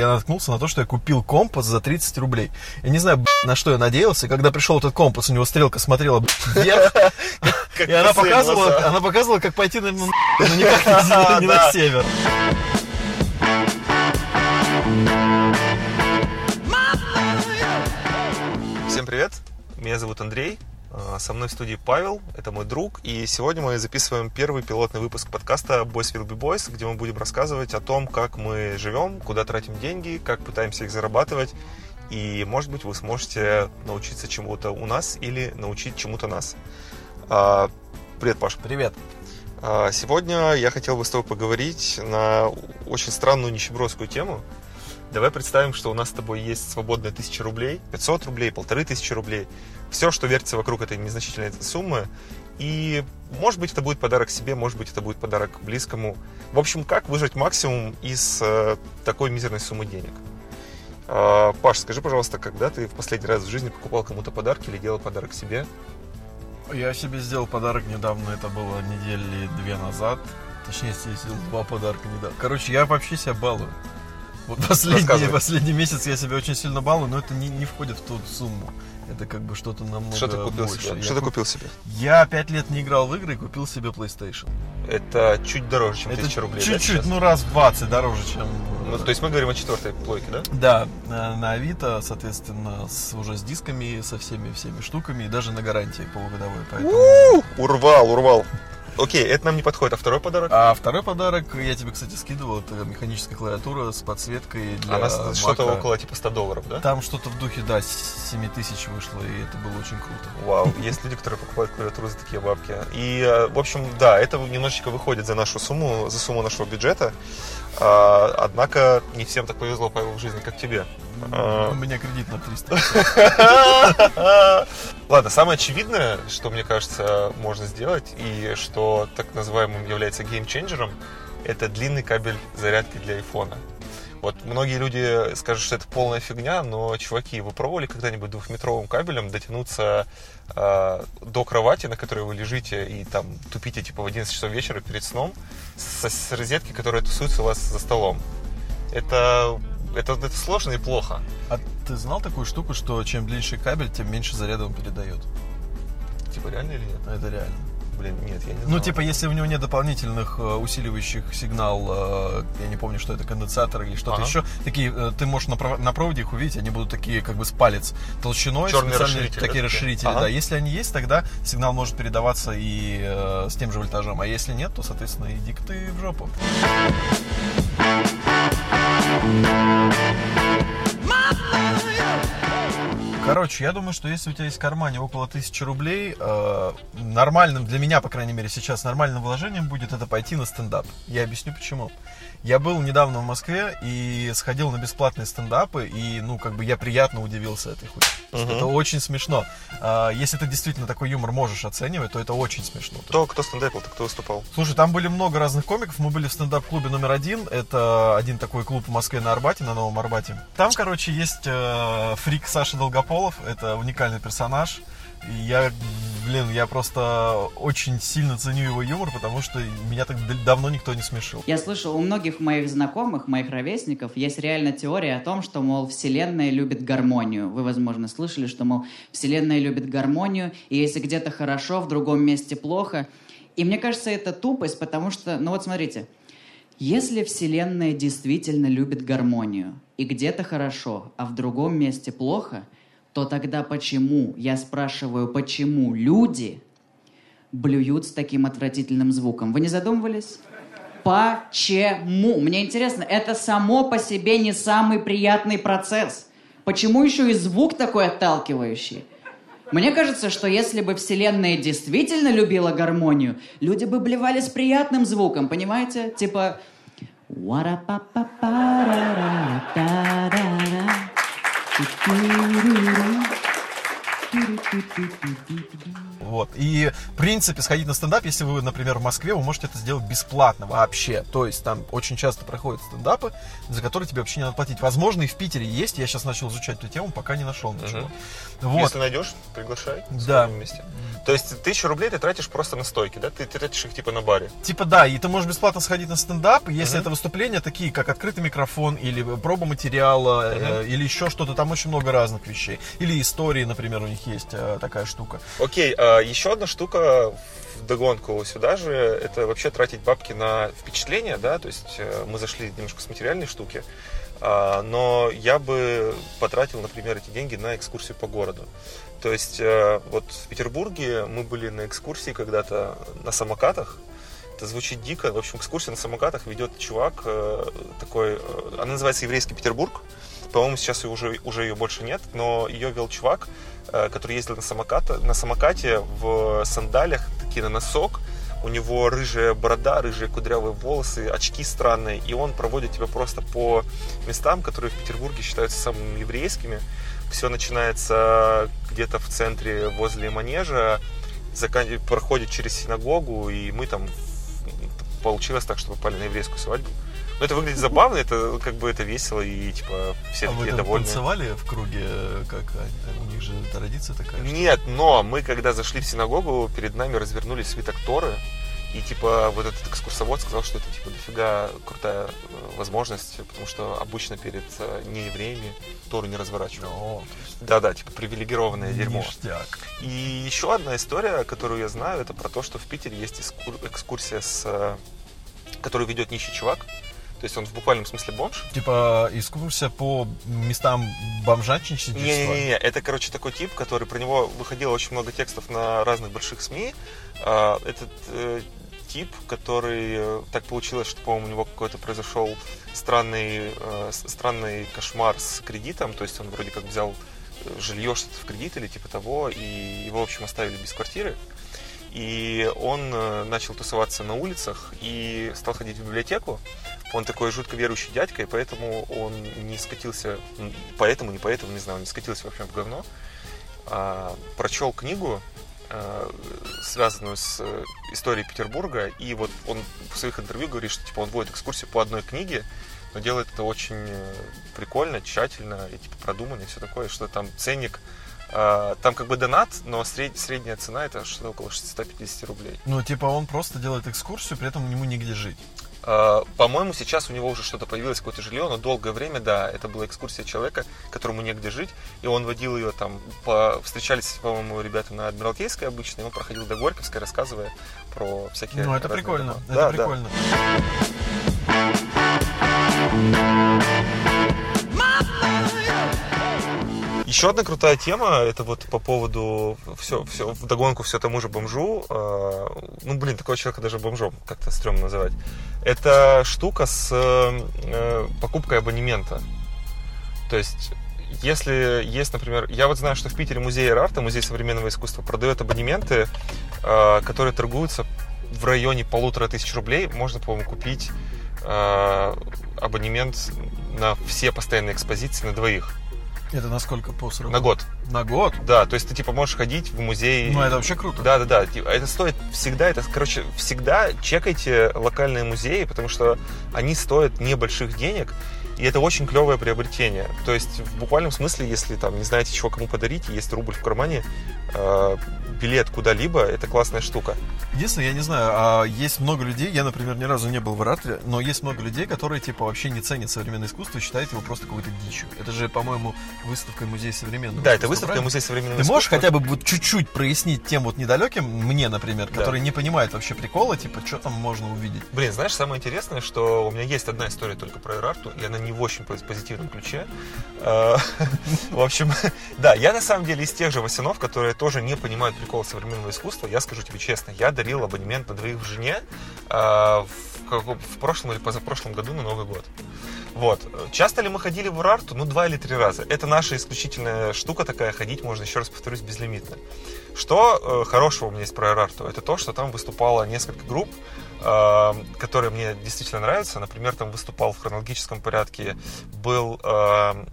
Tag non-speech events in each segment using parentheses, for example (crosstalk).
я наткнулся на то, что я купил компас за 30 рублей. Я не знаю, на что я надеялся. Когда пришел этот компас, у него стрелка смотрела вверх. И она показывала, она показывала, как пойти, наверное, на- но никак не- на (laughs) север. Всем привет, меня зовут Андрей, со мной в студии Павел, это мой друг, и сегодня мы записываем первый пилотный выпуск подкаста Boys Will Be Boys, где мы будем рассказывать о том, как мы живем, куда тратим деньги, как пытаемся их зарабатывать, и, может быть, вы сможете научиться чему-то у нас или научить чему-то нас. А, Привет, Паш. Привет. А, Сегодня я хотел бы с тобой поговорить на очень странную нищебродскую тему. Давай представим, что у нас с тобой есть свободная тысяча рублей, 500 рублей, полторы тысячи рублей. Все, что вертится вокруг этой незначительной суммы. И, может быть, это будет подарок себе, может быть, это будет подарок близкому. В общем, как выжать максимум из э, такой мизерной суммы денег? А, Паш, скажи, пожалуйста, когда ты в последний раз в жизни покупал кому-то подарки или делал подарок себе? Я себе сделал подарок недавно, это было недели две назад. Точнее, я сделал два подарка недавно. Короче, я вообще себя балую. Вот (laughs) последний, последний месяц я себя очень сильно балую, но это не, не входит в ту сумму. Это как бы что-то намного Что ты купил больше. себе? Я Что ты куп- купил себе? Я пять лет не играл в игры и купил себе PlayStation. Это чуть дороже, чем Это тысяча рублей. да, чуть-чуть, сейчас? ну раз в 20 дороже, чем... Ну, то есть мы говорим о четвертой плойке, да? Да, на на Авито, соответственно, с, уже с дисками, со всеми всеми штуками, и даже на гарантии полугодовой. Поэтому... Урвал, урвал. Окей, это нам не подходит. А второй подарок? А второй подарок, я тебе, кстати, скидывал, это механическая клавиатура с подсветкой для Она с- что-то около типа 100 долларов, да? Там что-то в духе, да, 7 тысяч вышло, и это было очень круто. Вау, есть люди, которые покупают клавиатуру за такие бабки. И, э, в общем, да, это немножечко выходит за нашу сумму, за сумму нашего бюджета. А, Однако не всем так повезло, Павел, в жизни, как тебе. А. У меня кредит на 300. (laughs) Ладно, самое очевидное, что, мне кажется, можно сделать, и что так называемым является геймченджером, это длинный кабель зарядки для айфона. Вот многие люди скажут, что это полная фигня, но, чуваки, вы пробовали когда-нибудь двухметровым кабелем дотянуться э, до кровати, на которой вы лежите, и там тупите типа в 11 часов вечера перед сном, с, с розетки, которая тусуется у вас за столом? Это, это, это сложно и плохо. А ты знал такую штуку, что чем длиннее кабель, тем меньше заряда он передает? Типа реально или нет? Это реально. Блин, нет, я не знал. Ну, типа, если у него нет дополнительных э, усиливающих сигнал, э, я не помню, что это, конденсатор или что-то Ага. еще, такие, э, ты можешь на, пров- на проводе их увидеть, они будут такие, как бы, с палец толщиной, Черные специальные расширители, такие? расширители, Ага. да. Если они есть, тогда сигнал может передаваться и э, с тем же вольтажом, а если нет, то, соответственно, иди-ка ты в жопу. Música Короче, я думаю, что если у тебя есть в кармане около тысячи рублей, э, нормальным, для меня, по крайней мере, сейчас нормальным вложением будет это пойти на стендап. Я объясню почему. Я был недавно в Москве и сходил на бесплатные стендапы, и, ну, как бы я приятно удивился этой хуйне. Мгм. Это очень смешно. А, если ты действительно такой юмор можешь оценивать, то это очень смешно. Кто, кто стендапил, кто выступал? Слушай, там были много разных комиков. Мы были в стендап-клубе номер один. Это один такой клуб в Москве на Арбате, на Новом Арбате. Там, короче, есть э, фрик Саша Долгополов. Это уникальный персонаж. И я, блин, я просто очень сильно ценю его юмор, потому что меня так давно никто не смешил. Я слышал, у многих моих знакомых, моих ровесников, есть реально теория о том, что, мол, Вселенная любит гармонию. Вы, возможно, слышали, что, мол, Вселенная любит гармонию, и если где-то хорошо, в другом месте плохо. И мне кажется, это тупость, потому что, ну вот смотрите, если Вселенная действительно любит гармонию, и где-то хорошо, а в другом месте плохо, то тогда почему, я спрашиваю, почему люди блюют с таким отвратительным звуком? Вы не задумывались? Почему? Мне интересно, это само по себе не самый приятный процесс. Почему еще и звук такой отталкивающий? Мне кажется, что если бы Вселенная действительно любила гармонию, люди бы блевали с приятным звуком, понимаете? Типа... Вот. И, в принципе, сходить на стендап, если вы, например, в Москве, вы можете это сделать бесплатно вообще. То есть там очень часто проходят стендапы, за которые тебе вообще не надо платить. Возможно, и в Питере есть. Я сейчас начал изучать эту тему, пока не нашел ничего. Мгм. Вот. Если найдешь, приглашай. Да. вместе. То есть тысячу рублей ты тратишь просто на стойки, да? Ты тратишь их типа на баре. Типа да, и ты можешь бесплатно сходить на стендап, если Мгм. это выступления такие, как открытый микрофон, или проба материала, э, или еще что-то, там очень много разных вещей. Или истории, например, у них есть э, такая штука. Окей, а еще одна штука в догонку сюда же, это вообще тратить бабки на впечатления, да, то есть э, мы зашли немножко с материальной штуки, а, но я бы потратил, например, эти деньги на экскурсию по городу. То есть э, вот в Петербурге мы были на экскурсии когда-то на самокатах, это звучит дико. В общем, экскурсия на самокатах ведет чувак э, такой, э, она называется «Еврейский Петербург». По-моему, сейчас ее уже, уже ее больше нет, но ее вел чувак, который ездил на, самоката, на самокате в сандалях, такие на носок. У него рыжая борода, рыжие кудрявые волосы, очки странные. И он проводит тебя просто по местам, которые в Петербурге считаются самыми еврейскими. Все начинается где-то в центре возле манежа, проходит через синагогу, и мы там получилось так, что попали на еврейскую свадьбу. Но это выглядит забавно, это как бы это весело, и типа все а вы такие там довольны. танцевали в круге, э, как у них же традиция такая? что- Нет, но мы когда зашли в синагогу, перед нами развернулись свиток Торы, и типа вот этот экскурсовод сказал, что это типа дофига крутая э, возможность, потому что обычно перед э, неевреями Тору не разворачивают. О, Да-да, типа привилегированное дерьмо. ништяк. И еще одна история, которую я знаю, это про то, что в Питере есть экскур- экскурсия, с, э, которую ведет нищий чувак. То есть он в буквальном смысле бомж. Типа экскурсия по местам бомжатничества. Не-не-не, это, короче, такой тип, который про него выходило очень много текстов на разных больших СМИ. А, Этот тип, который э, так получилось, что, по-моему, у него какой-то произошел странный, э, странный кошмар с кредитом. То есть он вроде как взял э, жилье что-то в кредит или типа того, и его, в общем, оставили без квартиры. И он э, начал тусоваться на улицах и стал ходить в библиотеку. Он такой жутко верующий дядька, и поэтому он не скатился, поэтому, не поэтому, не знаю, он не скатился вообще в говно. А, прочел книгу, связанную с э, историей Петербурга, и вот он в своих интервью говорит, что типа он вводит экскурсию по одной книге, но делает это очень э, прикольно, тщательно и типа продуманно и все такое, что там ценник, э, там как бы донат, но сред- средняя цена это что-то около 650 рублей. Ну, типа, он просто делает экскурсию, при этом ему негде жить. Э, По-моему, сейчас у него уже что-то появилось, какое-то жилье, но долгое время, да, это была экскурсия человека, которому негде жить, и он водил ее там, по... встречались, по-моему, ребята на Адмиралтейской обычно, и он проходил до Горьковской, рассказывая про всякие Ну, это прикольно. дома. Это Да, да. Еще одна крутая тема, это вот по поводу все, все в догонку все тому же бомжу. э, ну, блин, такого человека даже бомжом как-то стрёмно называть. Это штука с э, покупкой абонемента. То есть, если есть, например, я вот знаю, что в Питере музей арта, музей современного искусства, продает абонементы, э, которые торгуются в районе полутора тысяч рублей. Можно, по-моему, купить э, абонемент на все постоянные экспозиции на двоих. Это насколько по сроку? На год. На год? Да, то есть ты типа можешь ходить в музей. Ну, это вообще круто. Да, да, да. Типа, Это стоит всегда, это, короче, всегда чекайте локальные музеи, потому что они стоят небольших денег, и это очень клевое приобретение. То есть в буквальном смысле, если там не знаете, чего кому подарить, и есть рубль в кармане, э, билет куда-либо, это классная штука. Единственное, я не знаю, а есть много людей, я, например, ни разу не был в Иратле, но есть много людей, которые, типа, вообще не ценят современное искусство и считают его просто какой-то дичью. Это же, по-моему, выставка музея современного Да, это выставка правильно? музей современного Ты можешь искусства. хотя бы вот чуть-чуть прояснить тем вот недалеким, мне, например, Да. который не понимает вообще прикола, типа, что там можно увидеть? Блин, знаешь, самое интересное, что у меня есть одна история только про Эрарту, и она не в очень пози- позитивном ключе. Э, (laughs) В общем, (laughs) да, я на самом деле из тех же Васянов, которые тоже не понимают прикола современного искусства. Я скажу тебе честно, я дарил абонемент на двоих в жене э, в в прошлом или позапрошлом году на Новый год. Вот. Часто ли мы ходили в Урарту? Ну, два или три раза. Это наша исключительная штука такая, ходить можно, еще раз повторюсь, безлимитно. Что э, хорошего у меня есть про Урарту? Это то, что там выступало несколько групп, которые мне действительно нравятся. Например, там выступал в хронологическом порядке, был э,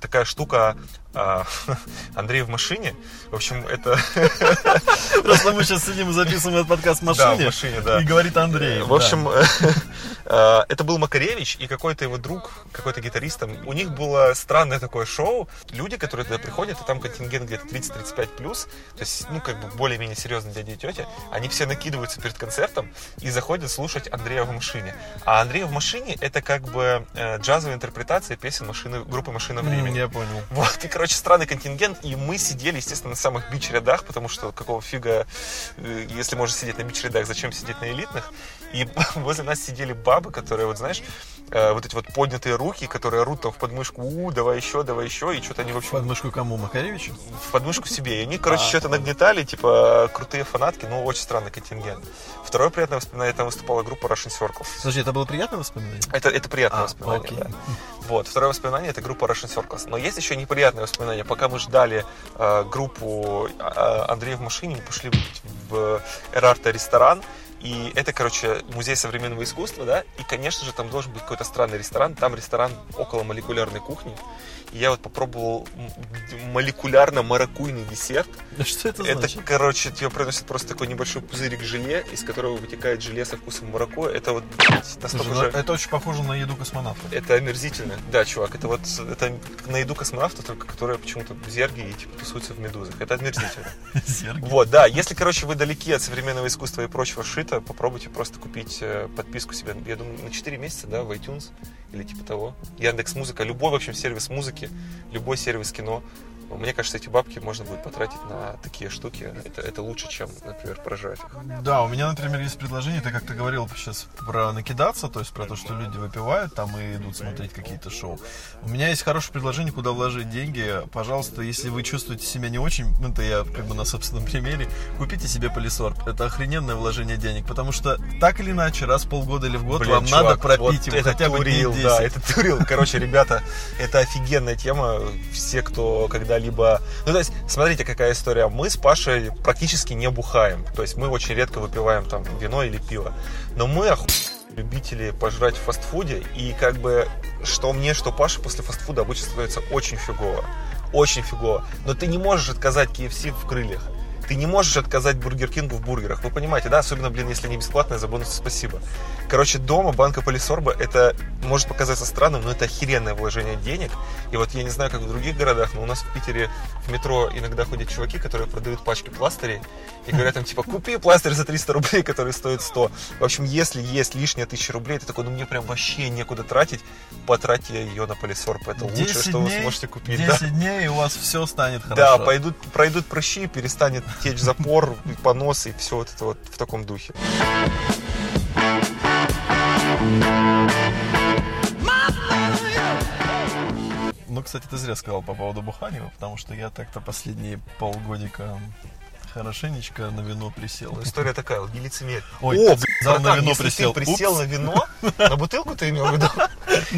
такая штука э, (laughs) Андрей в машине. В общем, это... (laughs) Просто мы сейчас сидим и записываем этот подкаст в машине. Да, в машине, да. И говорит Андрей. В общем, э, (laughs) это был Макаревич и какой-то его друг, какой-то гитарист. Там. У них было странное такое шоу. Люди, которые туда приходят, и там контингент где-то 30-35 плюс, то есть, ну, как бы более-менее серьезные дяди и тети, они все накидываются перед концертом и заходят слушать Андрея в машине. А Андрей в машине это как бы э, джазовая интерпретация песен машины, группы «Машина времени». Я понял. Вот, и, короче, странный контингент, и мы сидели, естественно, на самых бич-рядах, потому что какого фига, э, если можно сидеть на бич-рядах, зачем сидеть на элитных? И (laughs) возле нас сидели бабы, которые, вот знаешь, э, вот эти вот поднятые руки, которые орут там в подмышку, у, давай еще, давай еще, и что-то они, в общем... Подмышку кому, Макаревичу? В подмышку себе. И они, короче, А. что-то нагнетали, типа, крутые фанатки, ну, очень странный контингент. Второе приятное воспоминание, там выступала группа Russian Circles. Слушай, это было приятное воспоминание? Это, это приятное А, воспоминание, окей. да. Вот, второе воспоминание это группа Russian Circles. Но есть еще неприятное воспоминание. Пока мы ждали э, группу э, Андрея в машине, мы пошли выпить в Эрарта ресторан. И это, короче, музей современного искусства, да, и, конечно же, там должен быть какой-то странный ресторан. Там ресторан около молекулярной кухни. И я вот попробовал молекулярно-маракуйный десерт. Что это Это, значит? короче, тебе приносят просто такой небольшой пузырик желе, из которого вытекает желе со вкусом маракуйя. Это вот Слушай, настолько ну, же... это очень похоже на еду космонавтов. Это омерзительно. Да, чувак, это вот это на еду космонавта, только которые почему-то зерги и типа тусуются в медузах. Это омерзительно. (laughs) Зерги. Вот, да. Если, короче, вы далеки от современного искусства и прочего шита, попробуйте просто купить э, подписку себе, я думаю, на 4 месяца, да, в iTunes или типа того. Яндекс Музыка, любой, в общем, сервис музыки, любой сервис кино. Мне кажется, эти бабки можно будет потратить на такие штуки. Это, это лучше, чем, например, прожрать их. Да, у меня, например, есть предложение, ты как ты говорил сейчас про накидаться, то есть про то, что люди выпивают там и идут смотреть какие-то шоу. У меня есть хорошее предложение, куда вложить деньги. Пожалуйста, если вы чувствуете себя не очень, ну, это я как бы на собственном (laughs) примере, купите себе полисорб. Это охрененное вложение денег, потому что так или иначе, раз в полгода или в год Блин, вам чувак, надо пропить вот его это хотя бы турил, 10. да, это турил. Короче, ребята, это офигенная тема. Все, кто когда-либо... Ну, то есть, смотрите, какая история. Мы с Пашей практически не бухаем. То есть, мы очень редко выпиваем там вино или пиво. Но мы оху... любители пожрать в фастфуде. И как бы, что мне, что Паше после фастфуда обычно становится очень фигово. Очень фигово. Но ты не можешь отказать KFC в крыльях. Ты не можешь отказать Бургер Кингу в бургерах. Вы понимаете, да? Особенно, блин, если не бесплатное, за бонусы спасибо. Короче, дома банка полисорба, это может показаться странным, но это охеренное вложение денег. И вот я не знаю, как в других городах, но у нас в Питере в метро иногда ходят чуваки, которые продают пачки пластырей. И говорят там, типа, купи пластырь за 300 рублей, который стоит 100. В общем, если есть лишняя 1000 рублей, ты такой, ну мне прям вообще некуда тратить, потратьте ее на полисорб. Это лучшее, 10 что вы дней, сможете купить. 10 Да. дней, и у вас все станет хорошо. Да, пойдут, пройдут прыщи, перестанет течь запор, понос и все вот это вот в таком духе. Ну, кстати, ты зря сказал по поводу бухания, потому что я так-то последние полгодика хорошенечко на вино присел. Ну, история такая, вот не лицемерь. Ой, О, ты сказал, на братан, вино если присел. ты присел Упс. на вино, на бутылку ты имел в виду?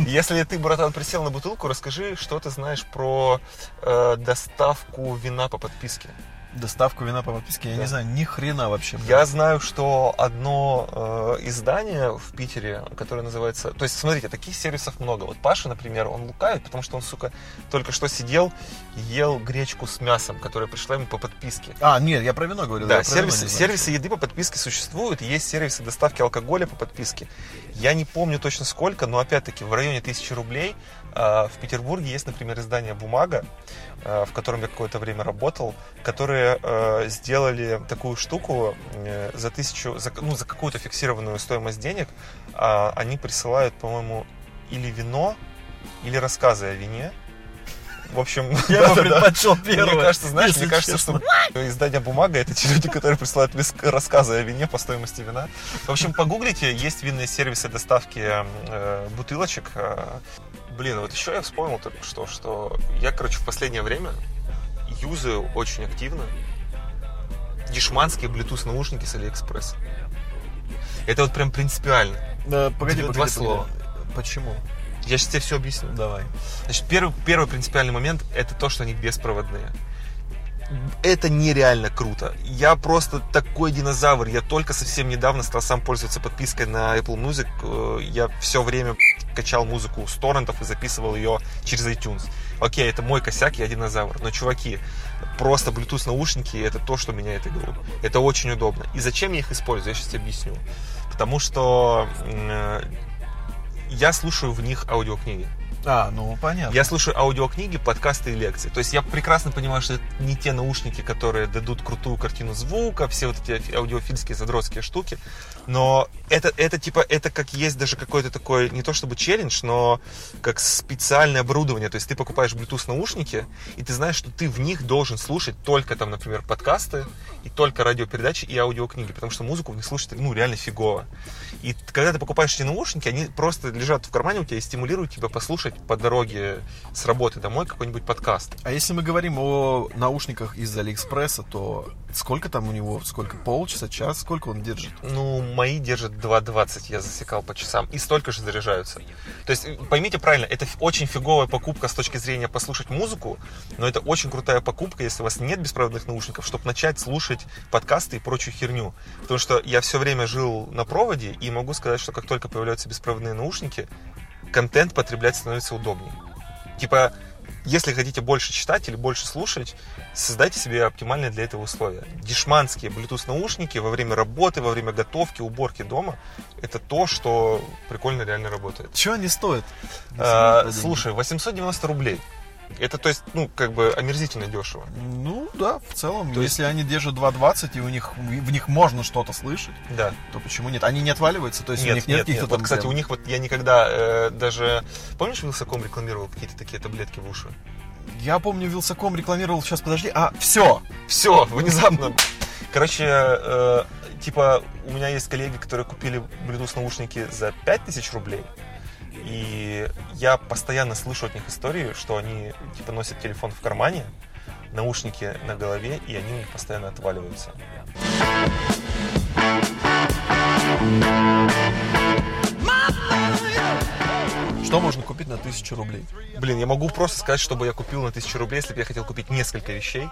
Если ты, братан, присел на бутылку, расскажи, что ты знаешь про э, доставку вина по подписке. Доставку вина по подписке, я Да. не знаю, ни хрена вообще. Я знаю, что одно э, издание в Питере, которое называется... То есть, смотрите, таких сервисов много. Вот Паша, например, он лукавит, потому что он, сука, только что сидел ел гречку с мясом, которая пришла ему по подписке. А, нет, я про вино говорю. Да, вино сервисы, сервисы еды по подписке существуют, есть сервисы доставки алкоголя по подписке. Я не помню точно сколько, но опять-таки в районе тысячи рублей. А, В Петербурге есть, например, издание «Бумага», а, в котором я какое-то время работал, которые э, сделали такую штуку э, за тысячу, за, ну, за какую-то фиксированную стоимость денег. а, Они присылают, по-моему, или вино, или рассказы о вине. В общем, (laughs) Я бы да-да-да. предпочел первое. Мне кажется, знаешь, мне кажется, честно. что издание бумага это те люди, которые присылают рассказы о вине по стоимости вина. В общем, погуглите, есть винные сервисы доставки э, бутылочек. Э, блин, вот еще я вспомнил только что, что я, короче, в последнее время юзаю очень активно дешманские Bluetooth наушники с Алиэкспресс. Это вот прям принципиально. Да, погоди, Два погоди, слова. погоди. Почему? Я сейчас тебе все объясню. Давай. Значит, первый, первый принципиальный момент это то, что они беспроводные. Это нереально круто. Я просто такой динозавр. Я только совсем недавно стал сам пользоваться подпиской на Apple Music. Э, Я все время качал музыку с торрентов и записывал ее через iTunes. Окей, это мой косяк, я динозавр. Но, чуваки, просто Bluetooth наушники это то, что меняет игру. Это очень удобно. И зачем я их использую? Я сейчас объясню. Потому что э, я слушаю в них аудиокниги. А, ну понятно. Я слушаю аудиокниги, подкасты и лекции. То есть я прекрасно понимаю, что это не те наушники, которые дадут крутую картину звука, все вот эти аудиофильские задротские штуки. Но это, это типа, это как есть даже какой-то такой, не то чтобы челлендж, но как специальное оборудование. То есть ты покупаешь Bluetooth наушники, и ты знаешь, что ты в них должен слушать только там, например, подкасты, и только радиопередачи и аудиокниги, потому что музыку в них слушать, ну, реально фигово. И когда ты покупаешь эти наушники, они просто лежат в кармане у тебя и стимулируют тебя послушать по дороге с работы домой какой-нибудь подкаст. А если мы говорим о наушниках из Алиэкспресса, то сколько там у него, сколько, полчаса, час, сколько он держит? Ну, мои держат 2.20, я засекал по часам, и столько же заряжаются. То есть, поймите правильно, это очень фиговая покупка с точки зрения послушать музыку, но это очень крутая покупка, если у вас нет беспроводных наушников, чтобы начать слушать подкасты и прочую херню. Потому что я все время жил на проводе, и могу сказать, что как только появляются беспроводные наушники, контент потреблять становится удобнее. Типа, если хотите больше читать или больше слушать, создайте себе оптимальные для этого условия. Дешманские Bluetooth наушники во время работы, во время готовки, уборки дома, это то, что прикольно реально работает. Чего они стоят? А, слушай, 890 рублей. Это, то есть, ну, как бы омерзительно дешево. Ну, да, в целом. То есть- если они держат 2.20 и у них, в них можно что-то слышать, Да. то почему нет? Они не отваливаются? То есть у них нет, каких-то Вот, там кстати, у них вот я никогда э, даже... Помнишь, Вилсаком рекламировал какие-то такие таблетки в уши? Я помню, Вилсаком рекламировал, сейчас, подожди, а, все! Все, внезапно. Короче, э, типа, у меня есть коллеги, которые купили Bluetooth наушники за 5000 рублей. И я постоянно слышу от них истории, что они типа носят телефон в кармане, наушники на голове, и они у них постоянно отваливаются. Что можно купить на 1000 рублей? Блин, я могу просто сказать, чтобы я купил на 1000 рублей, если бы я хотел купить несколько вещей.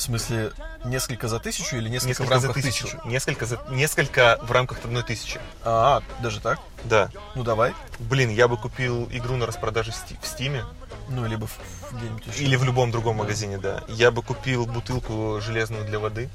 В смысле, несколько за тысячу или несколько, Несколько в рамках за тысячу. тысячи? Несколько, за, несколько в рамках одной тысячи. А, даже так? Да. Ну давай. Блин, я бы купил игру на распродаже в Сти- в Стиме. Ну, либо в, в где-нибудь еще. Или в любом другом магазине, да. Я бы купил бутылку железную для воды.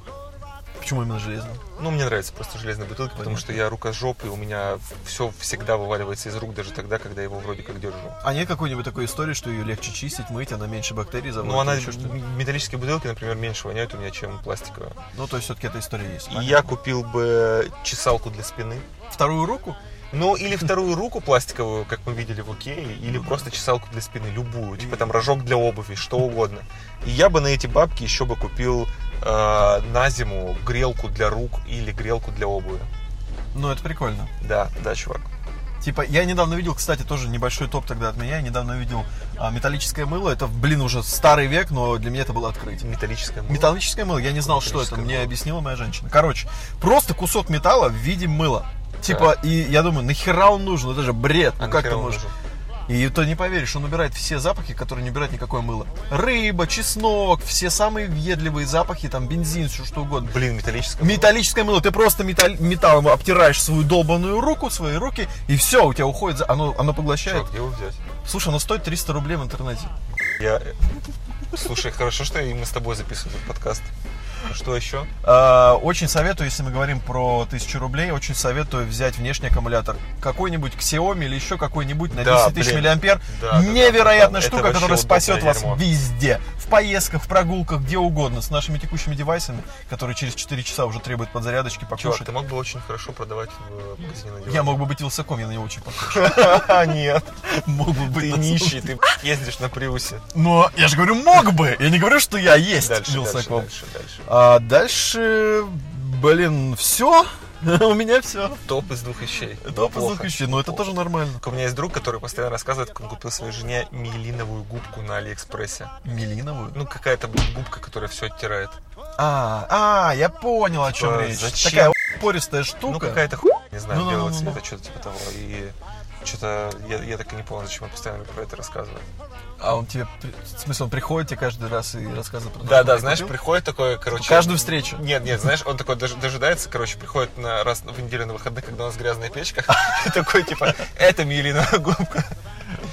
Почему именно железный? Ну, мне нравятся просто железные бутылки, потому что я рукожоп, и у меня все всегда вываливается из рук, даже тогда, когда я его вроде как держу. А нет какой-нибудь такой истории, что ее легче чистить, мыть, она меньше бактерий заводит? Ну, она, еще что-то? металлические бутылки, например, меньше воняют у меня, чем пластиковые. Ну, то есть все-таки эта история есть. И я купил бы чесалку для спины. Вторую руку? Ну, или вторую руку пластиковую, как мы видели в Икее, или просто чесалку для спины, любую. Типа там рожок для обуви, что угодно. И я бы на эти бабки еще бы купил э, на зиму грелку для рук или грелку для обуви. Ну, это прикольно. Да, да, чувак. Типа, я недавно видел, кстати, тоже небольшой топ тогда от меня. Я недавно видел а, металлическое мыло. Это, блин, уже старый век, но для меня это было открытие. Металлическое мыло. Металлическое мыло, я не знал, что это, Металлическое мне мыло. объяснила моя женщина. Короче, просто кусок металла в виде мыла. Типа, и я думаю, нахера он нужен? Это же бред. А Ну как ты можешь? нужен? И ты не поверишь, он убирает все запахи, которые не убирает никакое мыло. Рыба, чеснок, все самые въедливые запахи, там бензин, все что угодно. Блин, металлическое мыло. Металлическое мыло. Ты просто металл, металлом обтираешь свою долбаную руку, свои руки, и все, у тебя уходит, оно, оно поглощает. Где его взять? Слушай, оно стоит 300 рублей в интернете. Я... э, Слушай, хорошо, что и мы с тобой записываем этот подкаст. Что еще? А, Очень советую, если мы говорим про 1000 рублей, очень советую взять внешний аккумулятор. Какой-нибудь Xiaomi или еще какой-нибудь на Да, 10 тысяч миллиампер. Да, да, да, Невероятная это штука, которая спасет вас дерьмо. везде. В поездках, в прогулках, где угодно. С нашими текущими девайсами, которые через 4 часа уже требуют подзарядочки, Чувак, покушать. ты мог бы очень хорошо продавать в магазине на Я мог бы быть Вилсаком, я на него очень похож. (laughs) Нет, Мог бы быть. ты нищий, ты ездишь на Приусе. Но я же говорю, мог бы. Я не говорю, что я есть дальше, Вилсаком. дальше, дальше. А дальше, блин, все. (laughs) У меня все. Топ из двух вещей. Топ из двух вещей, но это тоже нормально. У меня есть друг, который постоянно рассказывает, как он купил своей жене миелиновую губку на Алиэкспрессе. Мелиновую? Ну, какая-то губка, которая все оттирает. А, а, я понял, о чем Типа, речь. зачем? Такая пористая Ну, штука. какая-то хуйня, не знаю, Ну-ну-ну-ну. белого цвета, что-то типа того. И что-то я, я так и не понял, зачем он постоянно про это рассказывает. А он тебе, в смысле, он приходит тебе каждый раз и рассказывает про то, Да, да, знаешь, купил? приходит такой, короче... Каждую встречу. Нет, нет, знаешь, он такой дож- дожидается, короче, приходит на раз в неделю на выходных, когда у нас грязная печка, (laughs) и такой, типа, это Милина губка.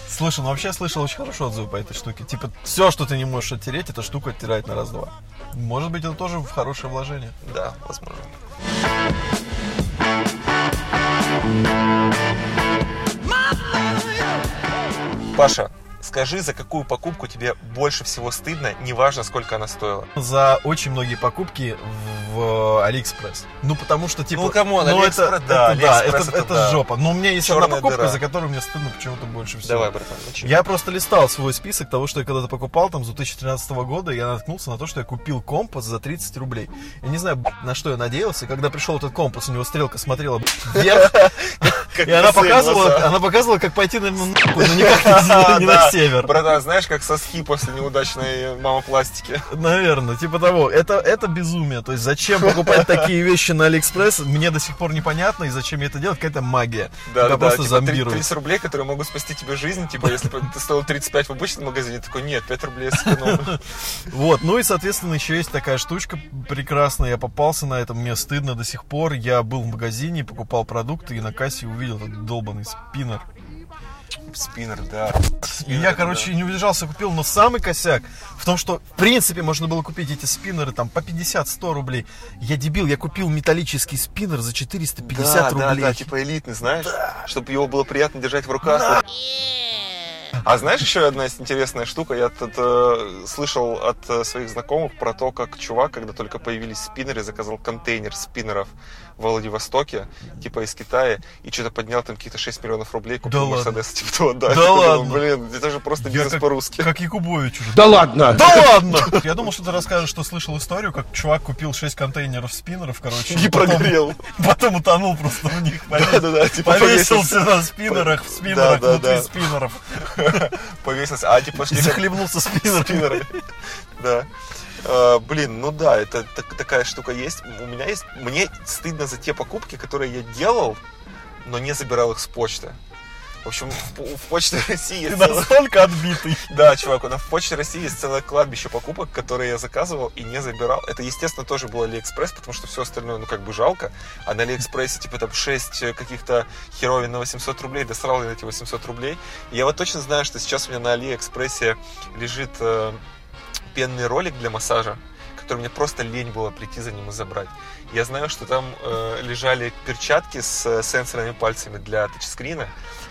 Слушай, ну вообще я слышал очень хороший отзыв по этой штуке. Типа, все, что ты не можешь оттереть, эта штука оттирает на раз-два. Может быть, это тоже хорошее вложение. Да, возможно. Паша, скажи, за какую покупку тебе больше всего стыдно, неважно, сколько она стоила. За очень многие покупки в Алиэкспресс. Ну, потому что, типа... Ну, come on, ну, Алиэкспресс, это, да, это, да, Алиэкспресс это, это это да. жопа. Но у меня есть Чёрная одна покупка, дыра. за которую мне стыдно почему-то больше всего. Давай, братан, начни. Я просто листал свой список того, что я когда-то покупал там с 2013 года, и я наткнулся на то, что я купил компас за 30 рублей. Я не знаю, на что я надеялся, когда пришел этот компас, у него стрелка смотрела вверх, (laughs) Как и она показывала, глаза. она показывала, как пойти на, ну, нахуй, но никак не, (laughs) не на север. Братан, знаешь, как соски после неудачной мамопластики. Наверное, типа того. Это, это безумие. То есть зачем (laughs) покупать такие вещи на Алиэкспресс, мне до сих пор непонятно, и зачем я это делать, какая-то магия. Да, да, просто типа зомбирует. 30 рублей, которые могут спасти тебе жизнь, типа, если бы ты стоил 35 в обычном магазине, такой, нет, 5 рублей сэкономлю. (laughs) Вот, ну и, соответственно, еще есть такая штучка прекрасная. Я попался на это, мне стыдно до сих пор. Я был в магазине, покупал продукты и на кассе увидел этот долбанный спиннер. Спиннер, да. И Спиннер, я, да. короче, не удержался, купил, но самый косяк в том, что, в принципе, можно было купить эти спиннеры там по 50-100 рублей. Я дебил, я купил металлический спиннер за 450 да, рублей. Да, да, типа элитный, знаешь, чтобы его было приятно держать в руках. А знаешь еще одна интересная штука? Я тут э, слышал от э, своих знакомых про то, как чувак, когда только появились спиннеры, заказал контейнер спиннеров Владивостоке, типа из Китая, и что-то поднял там каких-то 6 миллионов рублей, купил Да ладно? Мерседес, (laughs) типа того, да. Да Я ладно? Блин, это же просто Я бизнес как- по-русски. Как Якубович уже. Да ладно! Да ладно! (laughs) Я думал, что ты расскажешь, что слышал историю, как чувак купил 6 контейнеров спиннеров, короче. И потом- прогорел. (laughs) Потом утонул просто в них. Да-да-да, типа Повесился на спиннерах, в спиннерах, Да, да, внутри да. спиннеров. Повесился. А, типа, шли как- Захлебнулся спиннером. спиннеры. Да. А, блин, ну да, это так- такая штука есть. У меня есть... Мне стыдно за те покупки, которые я делал, но не забирал их с почты. В общем, в, в почте России Ты есть целое- настолько отбитый. (laughs) Да, чувак, у нас в почте России есть целое кладбище покупок, которые я заказывал и не забирал. Это, естественно, тоже был Алиэкспресс, потому что все остальное, ну, как бы жалко. А на Алиэкспрессе, типа, там 6 каких-то херовин на 800 рублей, досрал я на эти 800 рублей. И я вот точно знаю, что сейчас у меня на Алиэкспрессе лежит э, пенный ролик для массажа, который мне просто лень было прийти за ним и забрать. Я знаю, что там э, лежали перчатки с э, сенсорными пальцами для тачскрина.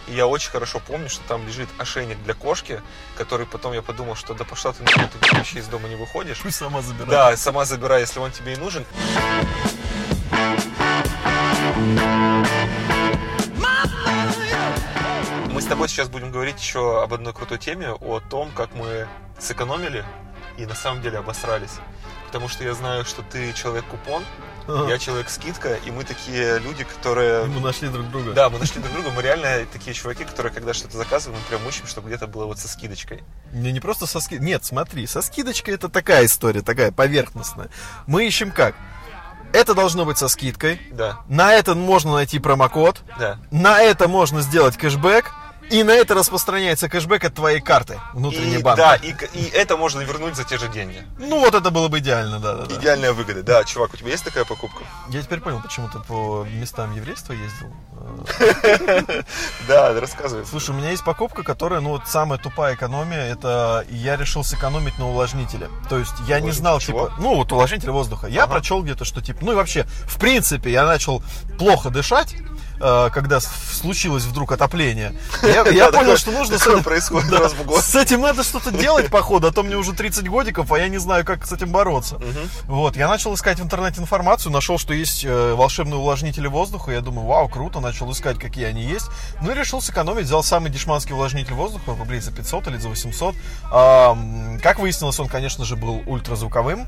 И я очень хорошо помню, что там лежит ошейник для кошки, который потом я подумал, что да пошла ты ты вообще из дома не выходишь. Пусть сама забирает. Да, сама забирай, если он тебе и нужен. Мы с тобой сейчас будем говорить еще об одной крутой теме, о том, как мы сэкономили и на самом деле обосрались. Потому что я знаю, что ты человек-купон, Ага. я человек-скидка, и мы такие люди, которые... И Мы нашли друг друга. Да, мы нашли друг друга, мы реально такие чуваки, которые, когда что-то заказываем, мы прям ищем, чтобы где-то было вот со скидочкой. Не, не просто со скидкой. Нет, смотри, со скидочкой это такая история, такая поверхностная. Мы ищем как? Это должно быть со скидкой. Да, На это можно найти промокод. да. На это можно сделать кэшбэк. И на это распространяется кэшбэк от твоей карты внутренней И, банка. да, и, и это можно вернуть за те же деньги. Ну вот это было бы идеально, да, да, да. Идеальная выгода. Да, чувак, у тебя есть такая покупка? Я теперь понял, почему ты по местам еврейства ездил. (laughs) Да, рассказывай. Слушай, у меня есть покупка, которая, ну, вот самая тупая экономия, это я решил сэкономить на увлажнителе. То есть я не знал, типа, ну, вот увлажнитель воздуха. Я прочел где-то, что, типа, ну и вообще, в принципе, я начал плохо дышать, когда с- случилось вдруг отопление. (laughs) Я, понял, что нужно... с этим- происходит (laughs) Да, раз в год. С этим надо что-то делать, походу, а то мне уже 30 годиков, а я не знаю, как с этим бороться. Вот, я начал искать в интернете информацию, нашел, что есть э, волшебные увлажнители воздуха, я думаю, вау, круто, начал искать, какие они есть. Ну и решил сэкономить, взял самый дешманский увлажнитель воздуха, рублей за 500 или за 800. А, м, как выяснилось, он, конечно же, был ультразвуковым,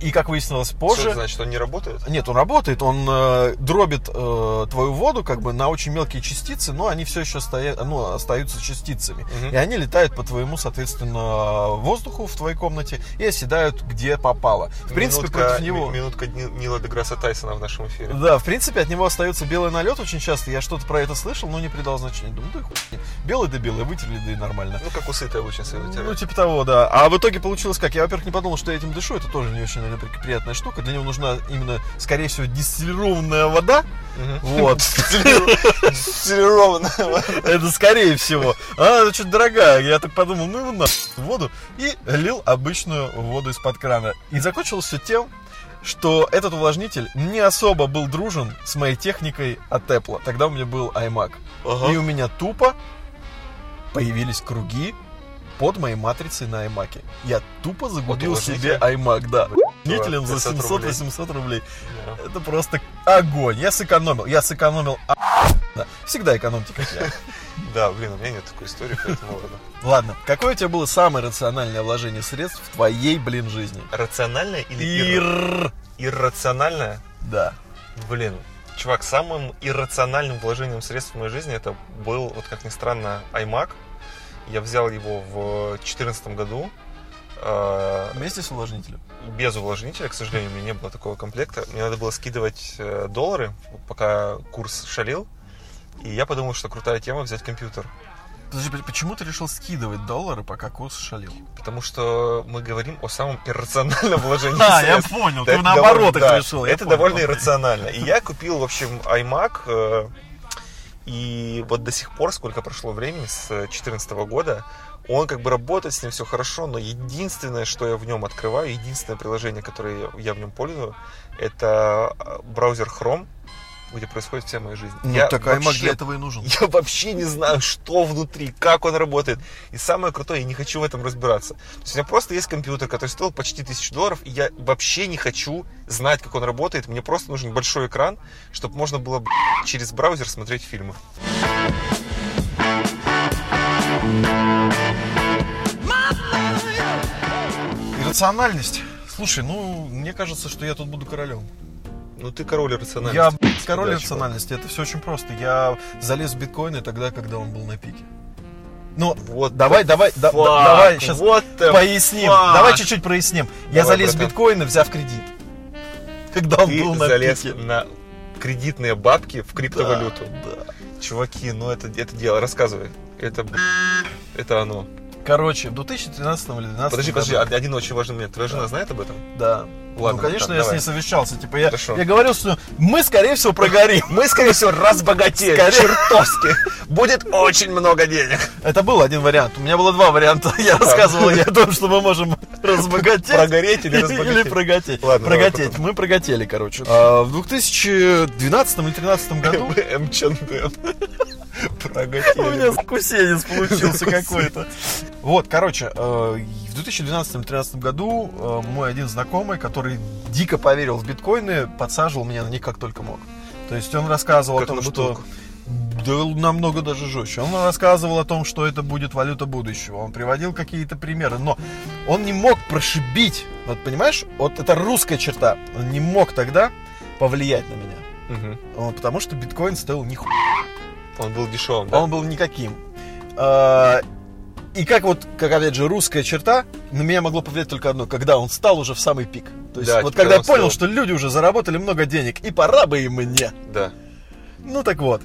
и, как выяснилось Что позже... это значит, он не работает? Нет, он работает, он э, дробит э, твою воду, воду как бы на очень мелкие частицы, но они все еще стоят, ну, остаются частицами. Мгм. И они летают по твоему, соответственно, воздуху в твоей комнате и оседают где попало. В принципе, Минутка- против него... ми- Минутка Ни- Нила Деграсса Тайсона в нашем эфире. Да, в принципе, от него остается белый налет очень часто. Я что-то про это слышал, но не придал значения. Думаю, да хуй. Белый да белый, вытерли, да и нормально. Ну, как усы ты обычно Ну, типа того, да. А в итоге получилось как? Я, во-первых, не подумал, что я этим дышу. Это тоже не очень, наверное, при- приятная штука. Для него нужна именно, скорее всего, дистиллированная вода. Мгм. Вот. (laughs) Вода. Это скорее всего. А, она что-то дорогая. Я так подумал, ну его на воду. И лил обычную воду из-под крана. И закончилось все тем, что этот увлажнитель не особо был дружен с моей техникой от Apple. Тогда у меня был iMac. Ага. И у меня тупо появились круги под моей матрицей на iMac. Я тупо загубил увлажнителя? себе iMac, да. Увлажнителем за 500 рублей. 700-800 рублей. Да. Это просто огонь. Я сэкономил. Я сэкономил охуенно. Всегда экономьте, как я. (laughs) Да, блин, у меня нет такой истории, поэтому ладно. Ладно, какое у тебя было самое рациональное вложение средств в твоей, блин, жизни? Рациональная или ирра- Ир... иррациональная? Да. Блин, чувак, самым иррациональным вложением средств в моей жизни это был, вот как ни странно, iMac. Я взял его в 2014 году. э, Вместе с увлажнителем. без увлажнителя, к сожалению, у меня не было такого комплекта. Мне надо было скидывать э, доллары, пока курс шалил. И я подумал, что крутая тема взять компьютер. Подожди, почему ты решил скидывать доллары, пока курс шалил? Потому что мы говорим о самом иррациональном (laughs) вложении А, я понял, Да, ты наоборот их да, решил. Это довольно иррационально. И я купил, в общем, iMac. И вот до сих пор, сколько прошло времени, с 2014 года, он как бы работает, с ним все хорошо, но единственное, что я в нем открываю, единственное приложение, которое я в нем пользую, это э, браузер Chrome, где происходит вся моя жизнь. Ну, я так iMac вообще- для этого и нужен. (laughs) я вообще не знаю, что внутри, как он работает. И самое крутое, я не хочу в этом разбираться. То есть у меня просто есть компьютер, который стоил почти тысячу долларов, и я вообще не хочу знать, как он работает. Мне просто нужен большой экран, чтобы можно было через браузер смотреть фильмы. Иррациональность. Слушай, ну, мне кажется, что я тут буду королем. Ну ты король рациональности. Я король Да, рациональности. Это все очень просто. Я залез в биткоины тогда, когда он был на пике. Ну, Вот давай, давай, да- да- давай сейчас the поясним. fuck. Давай чуть-чуть проясним. Я Давай, залез в братан. биткоины, взяв кредит. Когда он Ты был на залез пике. на кредитные бабки в криптовалюту. Да. Чуваки, ну это, это дело, рассказывай. Это, это оно. Короче, в 2013 или 2012 Подожди, году... подожди, один очень важный момент. Твоя жена знает об этом? Да. Ладно, ну, конечно, так, я давай. с ней совещался. Типа, я, Хорошо. я говорил, что мы, скорее всего, прогорим. Мы, скорее всего, разбогатеем. Скорее. Чертовски. Будет очень много денег. Это был один вариант. У меня было два варианта. Я рассказывал ей о том, что мы можем разбогатеть. Прогореть или Или разбогатеть? прогатеть. Ладно, давай прогатеть. Мы прогатели, короче. А, в 2012 или 2013 году (laughs) МЧНД. (laughs) у Прогатели. меня закусенец получился какой-то. Вот, короче, э, в 2012-2013 году э, мой один знакомый, который дико поверил в биткоины, подсаживал меня на них как только мог. То есть он рассказывал Как о том, что... Да намного даже жестче. Он рассказывал о том, что это будет валюта будущего. Он приводил какие-то примеры, но он не мог прошибить. Вот понимаешь, вот это русская черта. Он не мог тогда повлиять на меня. Он- потому что биткоин стоил нихуя. Он был дешевым, да? Он был никаким. А, И как вот, как опять же, русская черта, на меня могло повлиять только одно, когда он стал уже в самый пик. То есть, Да, вот когда я он понял, стал- что люди уже заработали много денег, и пора бы и мне. Да. Ну так вот.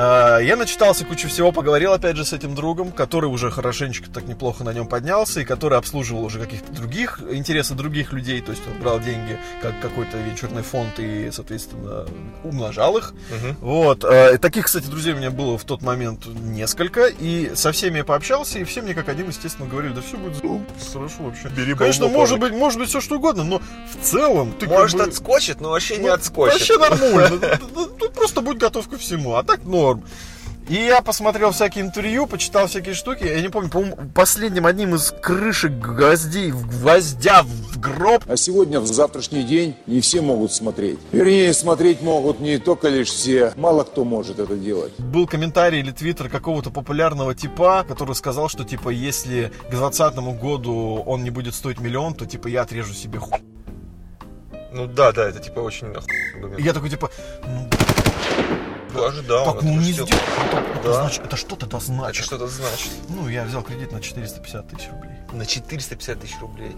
А, Я начитался кучу всего, поговорил опять же с этим другом, который уже хорошенечко так неплохо на нем поднялся, и который обслуживал уже каких-то других, интересы других людей, то есть он брал деньги как какой-то венчурный фонд и, соответственно, умножал их. Мгм. Вот. э, Таких, кстати, друзей у меня было в тот момент несколько, и со всеми я пообщался, и все мне как один, естественно, говорили, да все будет за- хорошо вообще. Бери Конечно, может быть, может быть, все что угодно, но в целом ты Может, как бы... отскочит, но вообще не Ну, отскочит. Вообще нормально. Тут (laughs) просто будь готов ко всему, а так норм. И я посмотрел всякие интервью, почитал всякие штуки. Я не помню, по-моему, последним одним из крышек гвоздей, в гвоздя в гроб. А сегодня, в завтрашний день, не все могут смотреть. Вернее, смотреть могут не только лишь все. Мало кто может это делать. Был комментарий или твиттер какого-то популярного типа, который сказал, что типа если к 2020 году он не будет стоить миллион, то типа я отрежу себе хуй. Ну да, да, это типа очень я такой типа, ну, Даже, да, Так он он не сделал. Это, это Да. значит, это что-то да Это значит. что-то значит. Ну, я взял кредит на 450 тысяч рублей. На 450 тысяч рублей.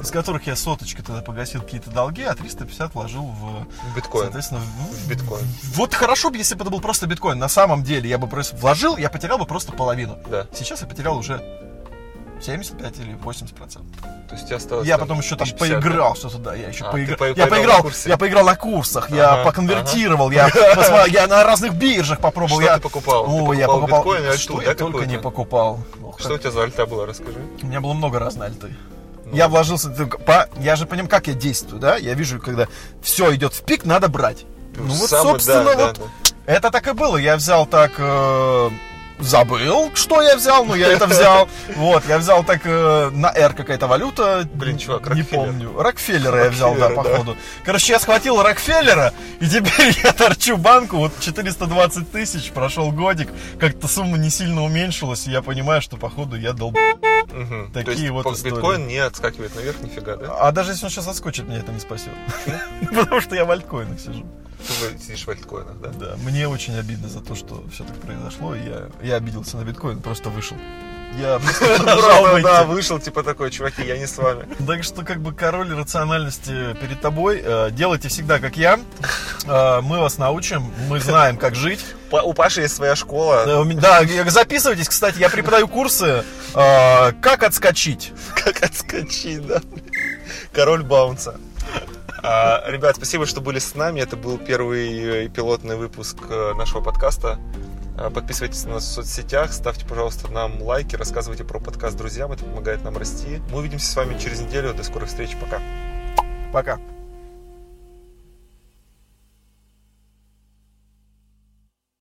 Из которых я соточкой тогда погасил какие-то долги, а 350 вложил в, В биткоин. соответственно, в, В биткоин. Вот хорошо бы, если бы это был просто биткоин. На самом деле, я бы просто вложил, я потерял бы просто половину. Да. Сейчас я потерял уже 75 или 80 процентов. То есть у тебя осталось Я потом еще там 1050, поиграл что-то, да, я еще А, поиграл. по- я поиграл я поиграл на курсах, я Ага, поконвертировал, я, посмотрел, я на разных биржах попробовал. Что я... ты покупал? Ты О, я покупал биткоин альту, что да, я только не покупал. Ох, да? Что у тебя за альта была, расскажи. У меня было много разной альты. Ну. Я вложился, по- я же понимаю, как я действую, да? Я вижу, когда все идет в пик, надо брать. Ну вот, Самый- собственно, да, да, вот да. это так и было. Я взял так, э, забыл, что я взял, но я это взял. Вот, я взял так, э, на R какая-то валюта. Блин, чувак, не Рокфеллер. помню. Рокфеллера я взял, да. походу. Короче, я схватил Рокфеллера, и теперь (laughs) я торчу банку, вот 420 тысяч, прошел годик, как-то сумма не сильно уменьшилась, и я понимаю, что, походу, я долб... Мгм. Такие То есть вот истории. биткоин не отскакивает наверх нифига, да? А даже если он сейчас отскочит, меня это не спасет. (laughs) Потому что я в альткоинах сижу. Ты сидишь в альткоинах, да? Да, мне очень обидно за то, что все так произошло. Я, я обиделся на биткоин, просто вышел. Я (laughs) Да, вышел типа такой, чуваки, я не с вами. Так что, как бы, король рациональности перед тобой. Э, Делайте всегда, как я. Э, Мы вас научим, мы знаем, как жить. У Паши есть своя школа. Да, записывайтесь, кстати, я преподаю курсы э, «Как отскочить». Как отскочить, да? Король баунса. А, ребят, спасибо, что были с нами. Это был первый пилотный выпуск нашего подкаста. А, Подписывайтесь на нас в соцсетях, ставьте, пожалуйста, нам лайки, рассказывайте про подкаст друзьям, это помогает нам расти. Мы увидимся с вами через неделю. До скорых встреч, пока. Пока.